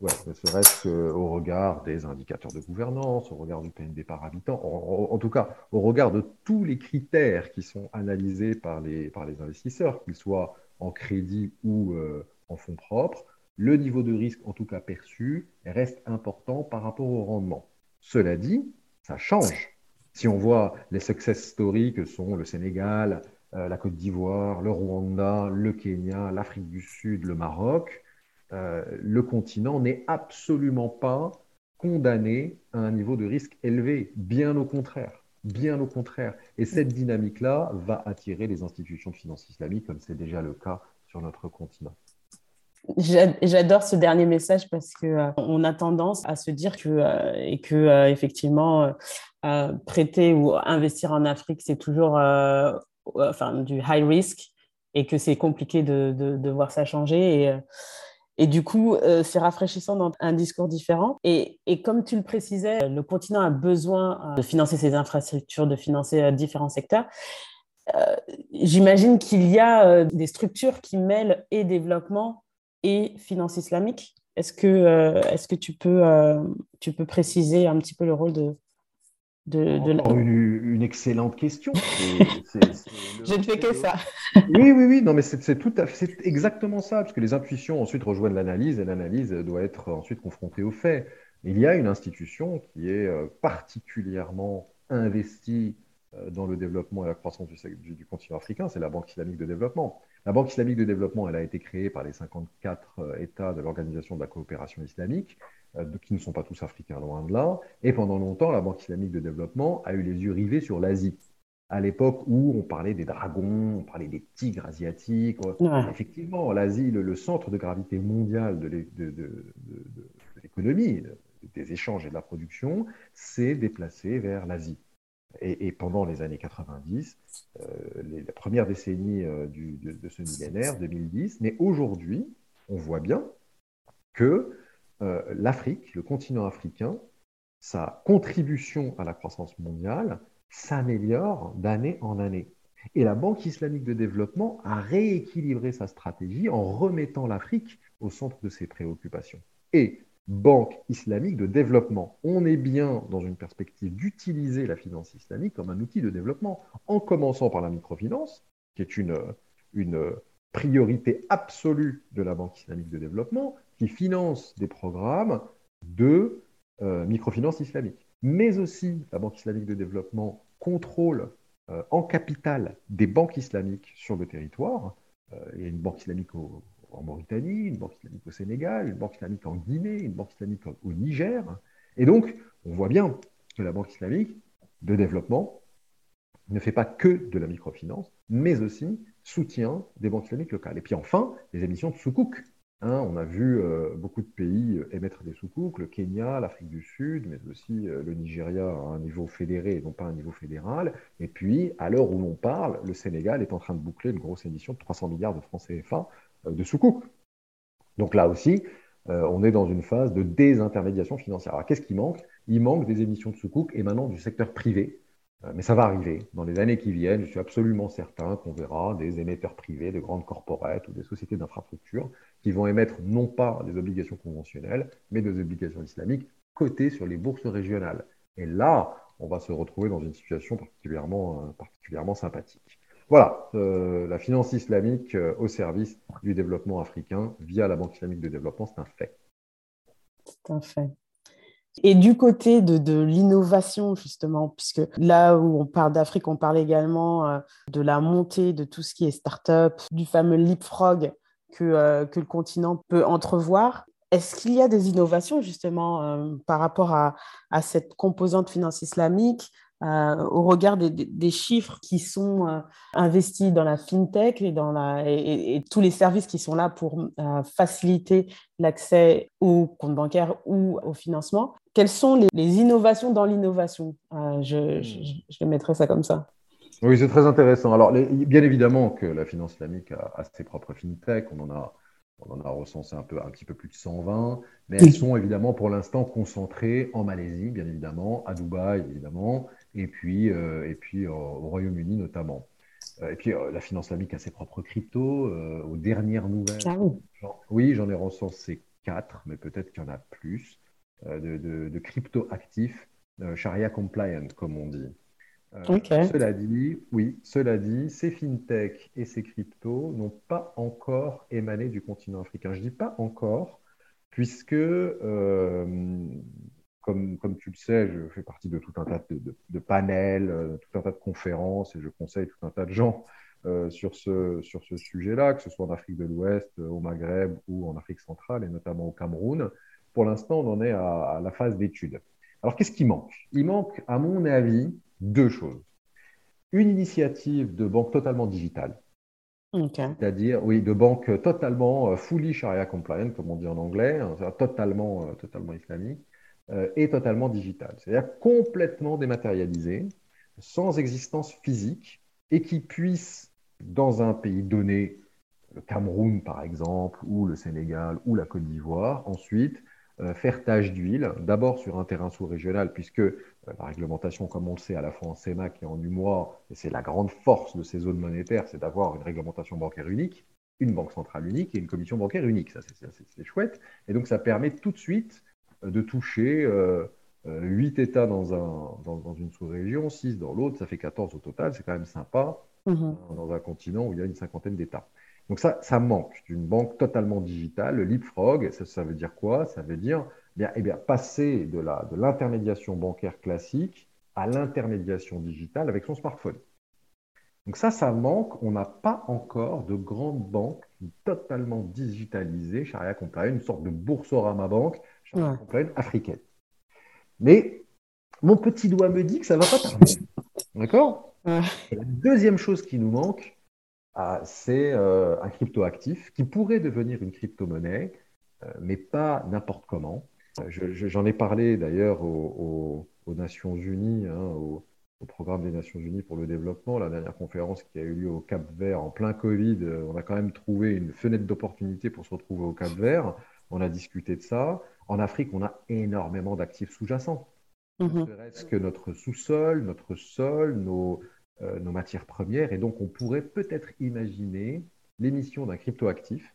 S2: Ne serait-ce au regard des indicateurs de gouvernance, au regard du PNB par habitant, en, tout cas au regard de tous les critères qui sont analysés par les, par les investisseurs, qu'ils soient en crédit ou euh, en fonds propres, le niveau de risque, en tout cas perçu, reste important par rapport au rendement. Cela dit, ça change. Si on voit les success stories que sont le Sénégal, euh, la Côte d'Ivoire, le Rwanda, le Kenya, l'Afrique du Sud, le Maroc, euh, le continent n'est absolument pas condamné à un niveau de risque élevé, bien au contraire. Bien au contraire. Et cette dynamique-là va attirer les institutions de finance islamique, comme c'est déjà le cas sur notre continent.
S1: J'adore ce dernier message parce que euh, on a tendance à se dire que et que effectivement prêter ou investir en Afrique c'est toujours enfin, du high risk et que c'est compliqué de, voir ça changer. Et, euh, du coup, euh, c'est rafraîchissant dans un discours différent. Et, comme tu le précisais, le continent a besoin euh, de financer ses infrastructures, de financer différents secteurs. J'imagine qu'il y a des structures qui mêlent et développement et finance islamique. Est-ce que, est-ce que tu, peux, tu peux préciser un petit peu le rôle de,
S2: une, excellente question.
S1: Je ne fais que ça.
S2: oui, oui, oui. Non, mais c'est tout c'est exactement ça, parce que les intuitions ensuite rejoignent l'analyse, et l'analyse doit être ensuite confrontée aux faits. Il y a une institution qui est euh, particulièrement investie euh, dans le développement et la croissance du, du, continent africain, c'est la Banque islamique de développement. La Banque islamique de développement, elle a été créée par les 54 euh, États de l'Organisation de la coopération islamique. Euh, qui ne sont pas tous africains, loin de là. Et pendant longtemps, la Banque islamique de développement a eu les yeux rivés sur l'Asie. À l'époque où on parlait des dragons, on parlait des tigres asiatiques. Effectivement, l'Asie, le, centre de gravité mondial de l'économie, des échanges et de la production, s'est déplacé vers l'Asie. Et, pendant les années 90, euh, les, la première décennie euh, de, ce millénaire, 2010, mais aujourd'hui, on voit bien que euh, l'Afrique, le continent africain, sa contribution à la croissance mondiale s'améliore d'année en année. Et la Banque islamique de développement a rééquilibré sa stratégie en remettant l'Afrique au centre de ses préoccupations. Et Banque islamique de développement, on est bien dans une perspective d'utiliser la finance islamique comme un outil de développement, en commençant par la microfinance, qui est une, une priorité absolue de la Banque islamique de développement, qui finance des programmes de euh, microfinance islamique. Mais aussi, la Banque islamique de développement contrôle euh, en capital des banques islamiques sur le territoire. Euh, il y a une banque islamique en Mauritanie, une banque islamique au Sénégal, une banque islamique en Guinée, une banque islamique au Niger. Et donc, on voit bien que la Banque islamique de développement ne fait pas que de la microfinance, mais aussi soutient des banques islamiques locales. Et puis enfin, les émissions de soukouk. Hein, on a vu euh, beaucoup de pays euh, émettre des soukouk, le Kenya, l'Afrique du Sud, mais aussi euh, le Nigeria à un niveau fédéré et non pas à un niveau fédéral. Et puis, à l'heure où l'on parle, le Sénégal est en train de boucler une grosse émission de 300 milliards de francs CFA de soukouk. Donc là aussi, on est dans une phase de désintermédiation financière. Alors qu'est-ce qui manque? Il manque des émissions de soukouk émanant du secteur privé, mais ça va arriver. Dans les années qui viennent, je suis absolument certain qu'on verra des émetteurs privés, de grandes corporates ou des sociétés d'infrastructure qui vont émettre non pas des obligations conventionnelles, mais des obligations islamiques cotées sur les bourses régionales. Et là, on va se retrouver dans une situation particulièrement, euh, particulièrement sympathique. Voilà, euh, la finance islamique au service du développement africain via la Banque islamique de développement, c'est un fait.
S1: C'est un fait. Et du côté de, l'innovation, justement, puisque là où on parle d'Afrique, on parle également euh, de la montée de tout ce qui est start-up, du fameux leapfrog que, euh, que le continent peut entrevoir. Est-ce qu'il y a des innovations, justement, euh, par rapport à, à, cette composante finance islamique
S3: au regard des, chiffres qui sont investis dans la fintech et, dans la, et, tous les services qui sont là pour faciliter l'accès au compte bancaire ou au financement, quelles sont les, innovations dans l'innovation? Je, je, je mettrais ça comme ça.
S2: Oui, c'est très intéressant. Alors, bien évidemment que la finance islamique a, ses propres fintech. On en a, on en a recensé un, peu, un petit peu plus de 120, mais elles sont évidemment pour l'instant concentrées en Malaisie, bien évidemment, à Dubaï, évidemment, et puis, euh, et puis au Royaume-Uni notamment. Euh, et puis, euh, la finance islamique a ses propres cryptos. aux dernières nouvelles, ah oui, j'en ai recensé quatre, mais peut-être qu'il y en a plus, de, de, de crypto actifs, Sharia compliant, comme on dit. Euh, cela dit, oui, cela dit, ces fintech et ces cryptos n'ont pas encore émané du continent africain. Je dis pas encore, puisque, euh, comme, comme, tu le sais, je fais partie de tout un tas de, panels, euh, tout un tas de conférences, et je conseille tout un tas de gens sur ce, sur ce sujet-là, que ce soit en Afrique de l'Ouest, au Maghreb ou en Afrique centrale, et notamment au Cameroun. Pour l'instant, on en est à, à la phase d'étude. Alors, qu'est-ce qui manque? Il manque, à mon avis, deux choses. Une initiative de banque totalement digitale, c'est-à-dire, oui, de banque totalement euh, fully Sharia compliant, comme on dit en anglais, hein, totalement, euh, totalement islamique, euh, et totalement digitale. C'est-à-dire complètement dématérialisée, sans existence physique, et qui puisse, dans un pays donné, le Cameroun par exemple, ou le Sénégal, ou la Côte d'Ivoire, ensuite, euh, faire tâche d'huile, d'abord sur un terrain sous-régional, puisque euh, la réglementation, comme on le sait, à la fois en CEMAC et en UMOA, et c'est la grande force de ces zones monétaires, c'est d'avoir une réglementation bancaire unique, une banque centrale unique et une commission bancaire unique. Ça, c'est chouette. Et donc, ça permet tout de suite de toucher euh, 8 États dans, un, dans, une sous-région, 6 dans l'autre, ça fait 14 au total. C'est quand même sympa mmh dans un continent où il y a une cinquantaine d'États. Donc ça, ça manque d'une banque totalement digitale. Le leapfrog, ça, ça veut dire quoi? Ça veut dire eh bien, eh bien, passer de l'intermédiation de bancaire classique à l'intermédiation digitale avec son smartphone. Donc ça, ça manque. On n'a pas encore de grande banque totalement digitalisée, Sharia Compliant, une sorte de boursorama banque, Sharia Compliant africaine. Mais mon petit doigt me dit que ça ne va pas tarder. D'accord? La deuxième chose qui nous manque, ah, c'est euh, un crypto-actif qui pourrait devenir une crypto-monnaie, euh, mais pas n'importe comment. Euh, j'en ai parlé d'ailleurs aux, Nations Unies, hein, au, programme des Nations Unies pour le développement, la dernière conférence qui a eu lieu au Cap Vert en plein Covid. On a quand même trouvé une fenêtre d'opportunité pour se retrouver au Cap Vert. On a discuté de ça. En Afrique, on a énormément d'actifs sous-jacents. Mmh ce que notre sous-sol, notre sol, nos, euh, nos matières premières. Et donc, on pourrait peut-être imaginer l'émission d'un cryptoactif,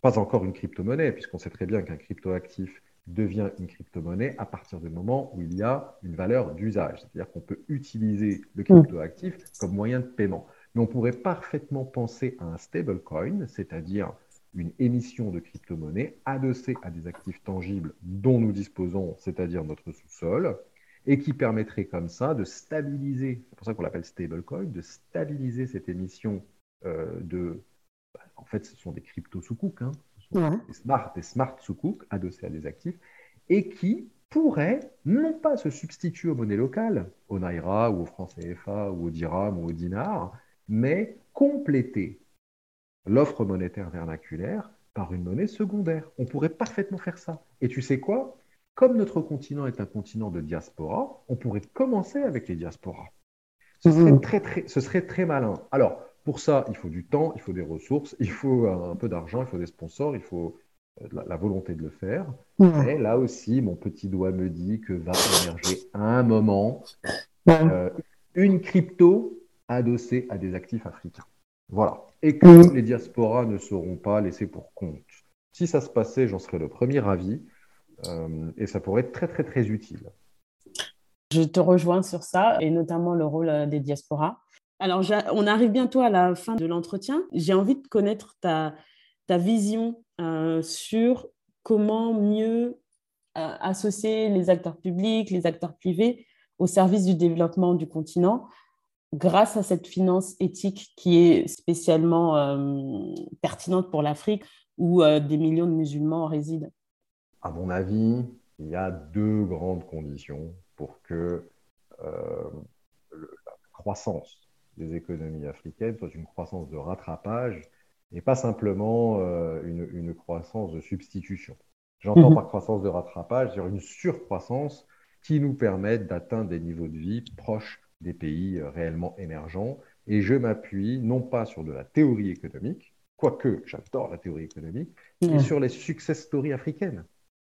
S2: pas encore une crypto-monnaie, puisqu'on sait très bien qu'un cryptoactif devient une crypto-monnaie à partir du moment où il y a une valeur d'usage. C'est-à-dire qu'on peut utiliser le cryptoactif comme moyen de paiement. Mais on pourrait parfaitement penser à un stablecoin, c'est-à-dire une émission de crypto-monnaie adossée à des actifs tangibles dont nous disposons, c'est-à-dire notre sous-sol, et qui permettrait comme ça de stabiliser, c'est pour ça qu'on l'appelle stablecoin, de stabiliser cette émission euh, de. Bah, en fait, ce sont des cryptos sous hein, des smart, des smart sous adossés à des actifs, et qui pourraient non pas se substituer aux monnaies locales, au Naira ou au franc CFA ou au dirham ou au dinar, mais compléter l'offre monétaire vernaculaire par une monnaie secondaire. On pourrait parfaitement faire ça. Et tu sais quoi? Comme notre continent est un continent de diaspora, on pourrait commencer avec les diasporas. Ce serait, mhm. très, très, ce serait très malin. Alors, pour ça, il faut du temps, il faut des ressources, il faut un peu d'argent, il faut des sponsors, il faut euh, la, volonté de le faire. Mais là aussi, mon petit doigt me dit que va émerger à un moment euh, une crypto adossée à des actifs africains. Voilà. Et que mhm. les diasporas ne seront pas laissés pour compte. Si ça se passait, j'en serais le premier avis. Euh, et ça pourrait être très, très, très utile.
S3: Je te rejoins sur ça, et notamment le rôle euh, des diasporas. Alors, on arrive bientôt à la fin de l'entretien. J'ai envie de connaître ta, ta vision euh, sur comment mieux associer les acteurs publics, les acteurs privés au service du développement du continent grâce à cette finance éthique qui est spécialement pertinente pour l'Afrique où des millions de musulmans résident
S2: à mon avis, il y a deux grandes conditions pour que euh, la croissance des économies africaines soit une croissance de rattrapage et pas simplement une, croissance de substitution. J'entends mhm. par croissance de rattrapage dire une surcroissance qui nous permette d'atteindre des niveaux de vie proches des pays réellement émergents. Et je m'appuie non pas sur de la théorie économique, quoique j'adore la théorie économique, mais sur les success stories africaines.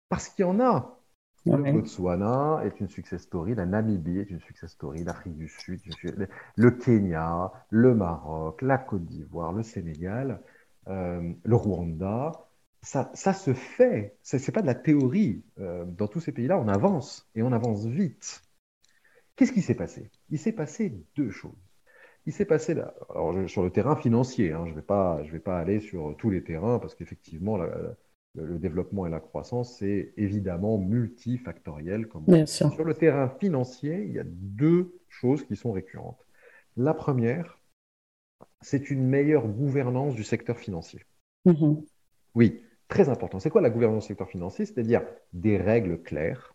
S2: Parce qu'il y en a. Le Botswana est une success story, la Namibie est une success story, l'Afrique du Sud, le Kenya, le Maroc, la Côte d'Ivoire, le Sénégal, euh, le Rwanda. Ça, ça se fait, ce n'est pas de la théorie. Euh, dans tous ces pays-là, on avance et on avance vite. Qu'est-ce qui s'est passé? Il s'est passé deux choses il s'est passé là, alors, sur le terrain financier, hein, je ne vais, pas, vais pas aller sur tous les terrains parce qu'effectivement, le, développement et la croissance, c'est évidemment multifactoriel. Comme Sur le terrain financier, il y a deux choses qui sont récurrentes. La première, c'est une meilleure gouvernance du secteur financier. Mm-hmm. Oui, très important. C'est quoi la gouvernance du secteur financier? C'est-à-dire des règles claires,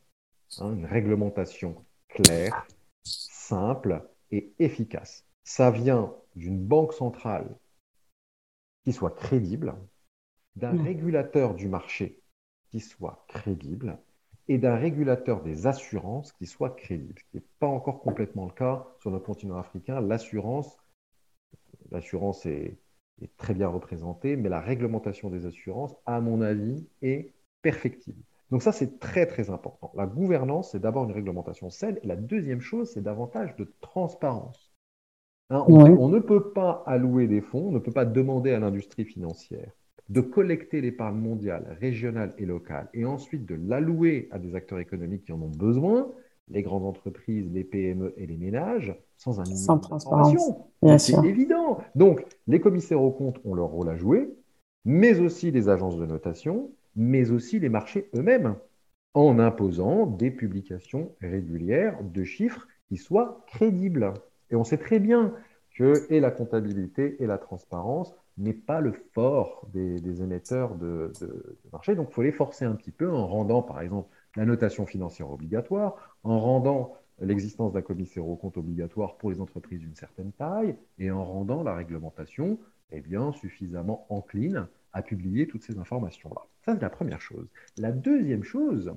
S2: hein, une réglementation claire, simple et efficace ça vient d'une banque centrale qui soit crédible, d'un mm. régulateur du marché qui soit crédible et d'un régulateur des assurances qui soit crédible, ce qui n'est pas encore complètement le cas sur notre continent africain. L'assurance, l'assurance est, est, très bien représentée, mais la réglementation des assurances, à mon avis, est perfectible. Donc ça, c'est très très important. La gouvernance, c'est d'abord une réglementation saine, et la deuxième chose, c'est davantage de transparence. Hein, on, ne peut pas allouer des fonds, on ne peut pas demander à l'industrie financière de collecter l'épargne mondiale, régionale et locale, et ensuite de l'allouer à des acteurs économiques qui en ont besoin, les grandes entreprises, les PME et les ménages, sans un minimum de transparence. C'est évident. Donc, les commissaires aux comptes ont leur rôle à jouer, mais aussi les agences de notation, mais aussi les marchés eux-mêmes, en imposant des publications régulières de chiffres qui soient crédibles. Et on sait très bien que et la comptabilité et la transparence n'est pas le fort des, émetteurs de, marché. Donc, il faut les forcer un petit peu en rendant, par exemple, la notation financière obligatoire, en rendant l'existence d'un commissaire au compte obligatoire pour les entreprises d'une certaine taille et en rendant la réglementation eh bien, suffisamment encline à publier toutes ces informations-là. Ça, c'est la première chose. La deuxième chose,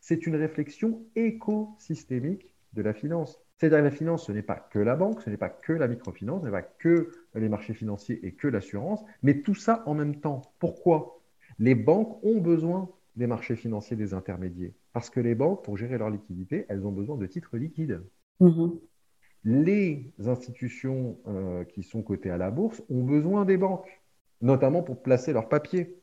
S2: c'est une réflexion écosystémique de la finance. C'est-à-dire la finance, ce n'est pas que la banque, ce n'est pas que la microfinance, ce n'est pas que les marchés financiers et que l'assurance, mais tout ça en même temps. Pourquoi? Les banques ont besoin des marchés financiers des intermédiaires. Parce que les banques, pour gérer leur liquidité, elles ont besoin de titres liquides. Mm-hmm. Les institutions euh, qui sont cotées à la bourse ont besoin des banques, notamment pour placer leurs papiers.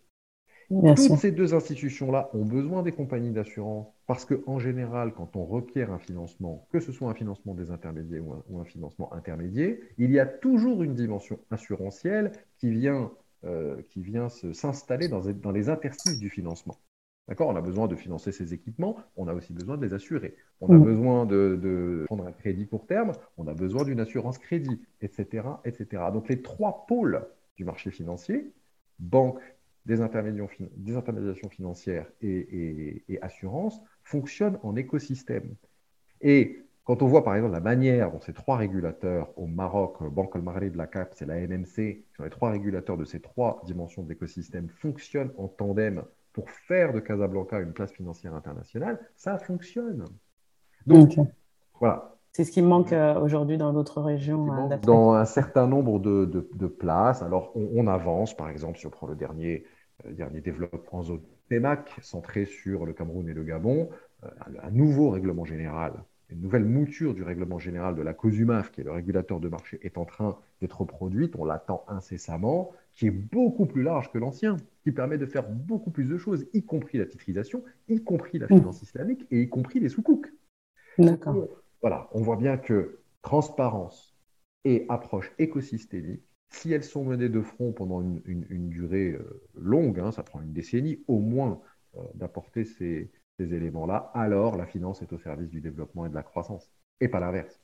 S2: Toutes ces deux institutions-là ont besoin des compagnies d'assurance parce qu'en général, quand on requiert un financement, que ce soit un financement des intermédiaires ou un, financement intermédiaire, il y a toujours une dimension assurantielle qui vient, euh, qui vient s'installer dans, dans, les interstices du financement. D'accord? On a besoin de financer ces équipements, on a aussi besoin de les assurer. On a mm. besoin de, de, prendre un crédit court terme, on a besoin d'une assurance crédit, etc., etc. Donc les trois pôles du marché financier, banque, des, des intermédiations financières et, assurances fonctionnent en écosystème. Et quand on voit par exemple la manière dont ces trois régulateurs au Maroc, Banque de la CAP, c'est la MMC, sont les trois régulateurs de ces trois dimensions d'écosystème fonctionnent en tandem pour faire de Casablanca une place financière internationale, ça fonctionne. Donc, voilà.
S3: C'est ce qui manque euh, aujourd'hui dans d'autres régions.
S2: Euh, dans un certain nombre de, places. Alors, on, avance, par exemple, si on prend le dernier euh, dernier développement en zone PEMAC, centré sur le Cameroun et le Gabon, euh, un nouveau règlement général, une nouvelle mouture du règlement général de la COSUMAF, qui est le régulateur de marché, est en train d'être produite, on l'attend incessamment, qui est beaucoup plus large que l'ancien, qui permet de faire beaucoup plus de choses, y compris la titrisation, y compris la finance islamique et y compris les soukouks. D'accord. Voilà, on voit bien que transparence et approche écosystémique si elles sont menées de front pendant une, durée euh, longue, hein, ça prend une décennie au moins euh, d'apporter ces, éléments-là, alors la finance est au service du développement et de la croissance, et pas l'inverse.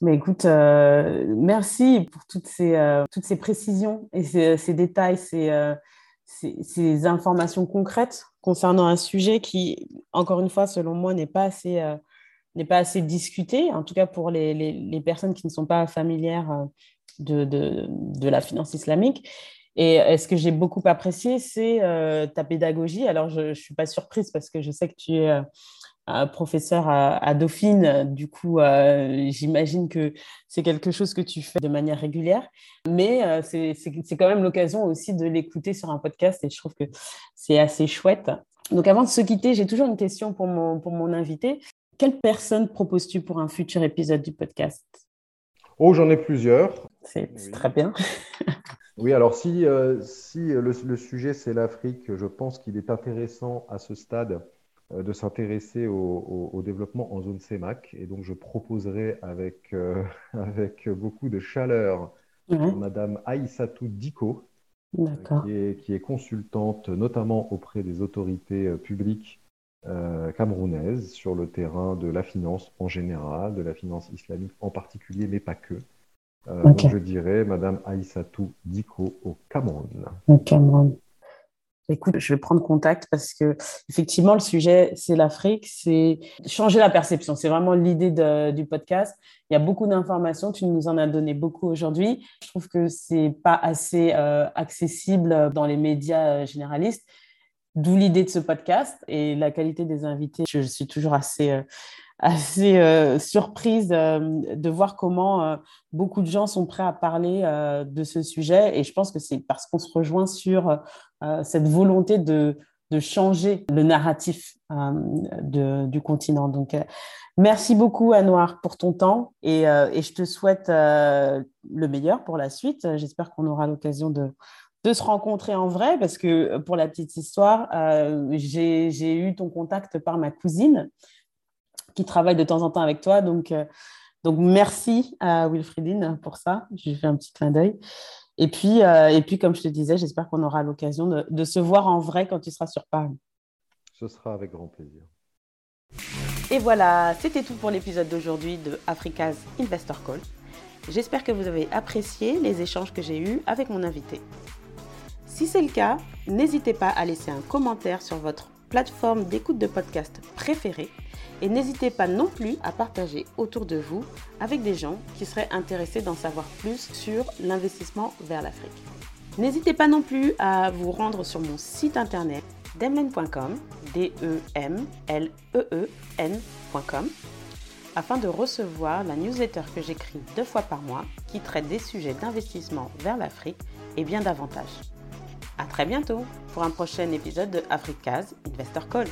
S3: Mais écoute, euh, merci pour toutes ces, toutes ces précisions et ces, détails, ces, ces, informations concrètes concernant un sujet qui, encore une fois, selon moi, n'est pas assez
S1: n'est pas assez discuté, en tout cas pour les, les, personnes qui ne sont pas familières de, de, de la finance islamique. Et ce que j'ai beaucoup apprécié, c'est ta pédagogie. Alors, je ne suis pas surprise parce que je sais que tu es professeur à, Dauphine. Du coup, euh, j'imagine que c'est quelque chose que tu fais de manière régulière. Mais euh, c'est quand même l'occasion aussi de l'écouter sur un podcast et je trouve que c'est assez chouette. Donc, avant de se quitter, j'ai toujours une question pour mon, pour mon invité. Quelle personne proposes-tu pour un futur épisode du podcast?
S2: Oh, j'en ai plusieurs.
S1: C'est très bien.
S2: oui, alors si, euh, si le, le sujet c'est l'Afrique, je pense qu'il est intéressant à ce stade euh, de s'intéresser au, développement en zone CEMAC. Et donc, je proposerai avec, euh, avec beaucoup de chaleur Madame Aïssatou Diko, qui est, consultante notamment auprès des autorités euh, publiques camerounaises sur le terrain de la finance en général, de la finance islamique en particulier, mais pas que. donc je dirais Madame Aïssatou Diko au Cameroun.
S1: Au Cameroun. Écoute, je vais prendre contact parce que effectivement le sujet c'est l'Afrique, c'est changer la perception. C'est vraiment l'idée du podcast. Il y a beaucoup d'informations, tu nous en as donné beaucoup aujourd'hui. Je trouve que c'est pas assez euh, accessible dans les médias euh, généralistes. D'où l'idée de ce podcast et la qualité des invités. Je suis toujours assez euh, assez euh, surprise euh, de voir comment beaucoup de gens sont prêts à parler de ce sujet. Et je pense que c'est parce qu'on se rejoint sur cette volonté de, de, changer le narratif du continent. Donc, merci beaucoup, Anouar, pour ton temps. Et je te souhaite le meilleur pour la suite. J'espère qu'on aura l'occasion de, de se rencontrer en vrai, parce que pour la petite histoire, j'ai eu ton contact par ma cousine qui travaille de temps en temps avec toi. Donc, euh, donc merci à Wilfriedine pour ça. J'ai fait un petit clin d'œil. Et puis, euh, et puis, comme je te disais, j'espère qu'on aura l'occasion de, de, se voir en vrai quand tu seras sur Paris.
S2: Ce sera avec grand plaisir.
S4: Et voilà, c'était tout pour l'épisode d'aujourd'hui de Africa's Investor Call. J'espère que vous avez apprécié les échanges que j'ai eus avec mon invité. Si c'est le cas, n'hésitez pas à laisser un commentaire sur votre plateforme d'écoute de podcast préférée et n'hésitez pas non plus à partager autour de vous avec des gens qui seraient intéressés d'en savoir plus sur l'investissement vers l'Afrique. N'hésitez pas non plus à vous rendre sur mon site internet demlen.com, d e m l e e n.com afin de recevoir la newsletter que j'écris deux fois par mois qui traite des sujets d'investissement vers l'Afrique et bien davantage. À très bientôt pour un prochain épisode de Africa's Investor Call.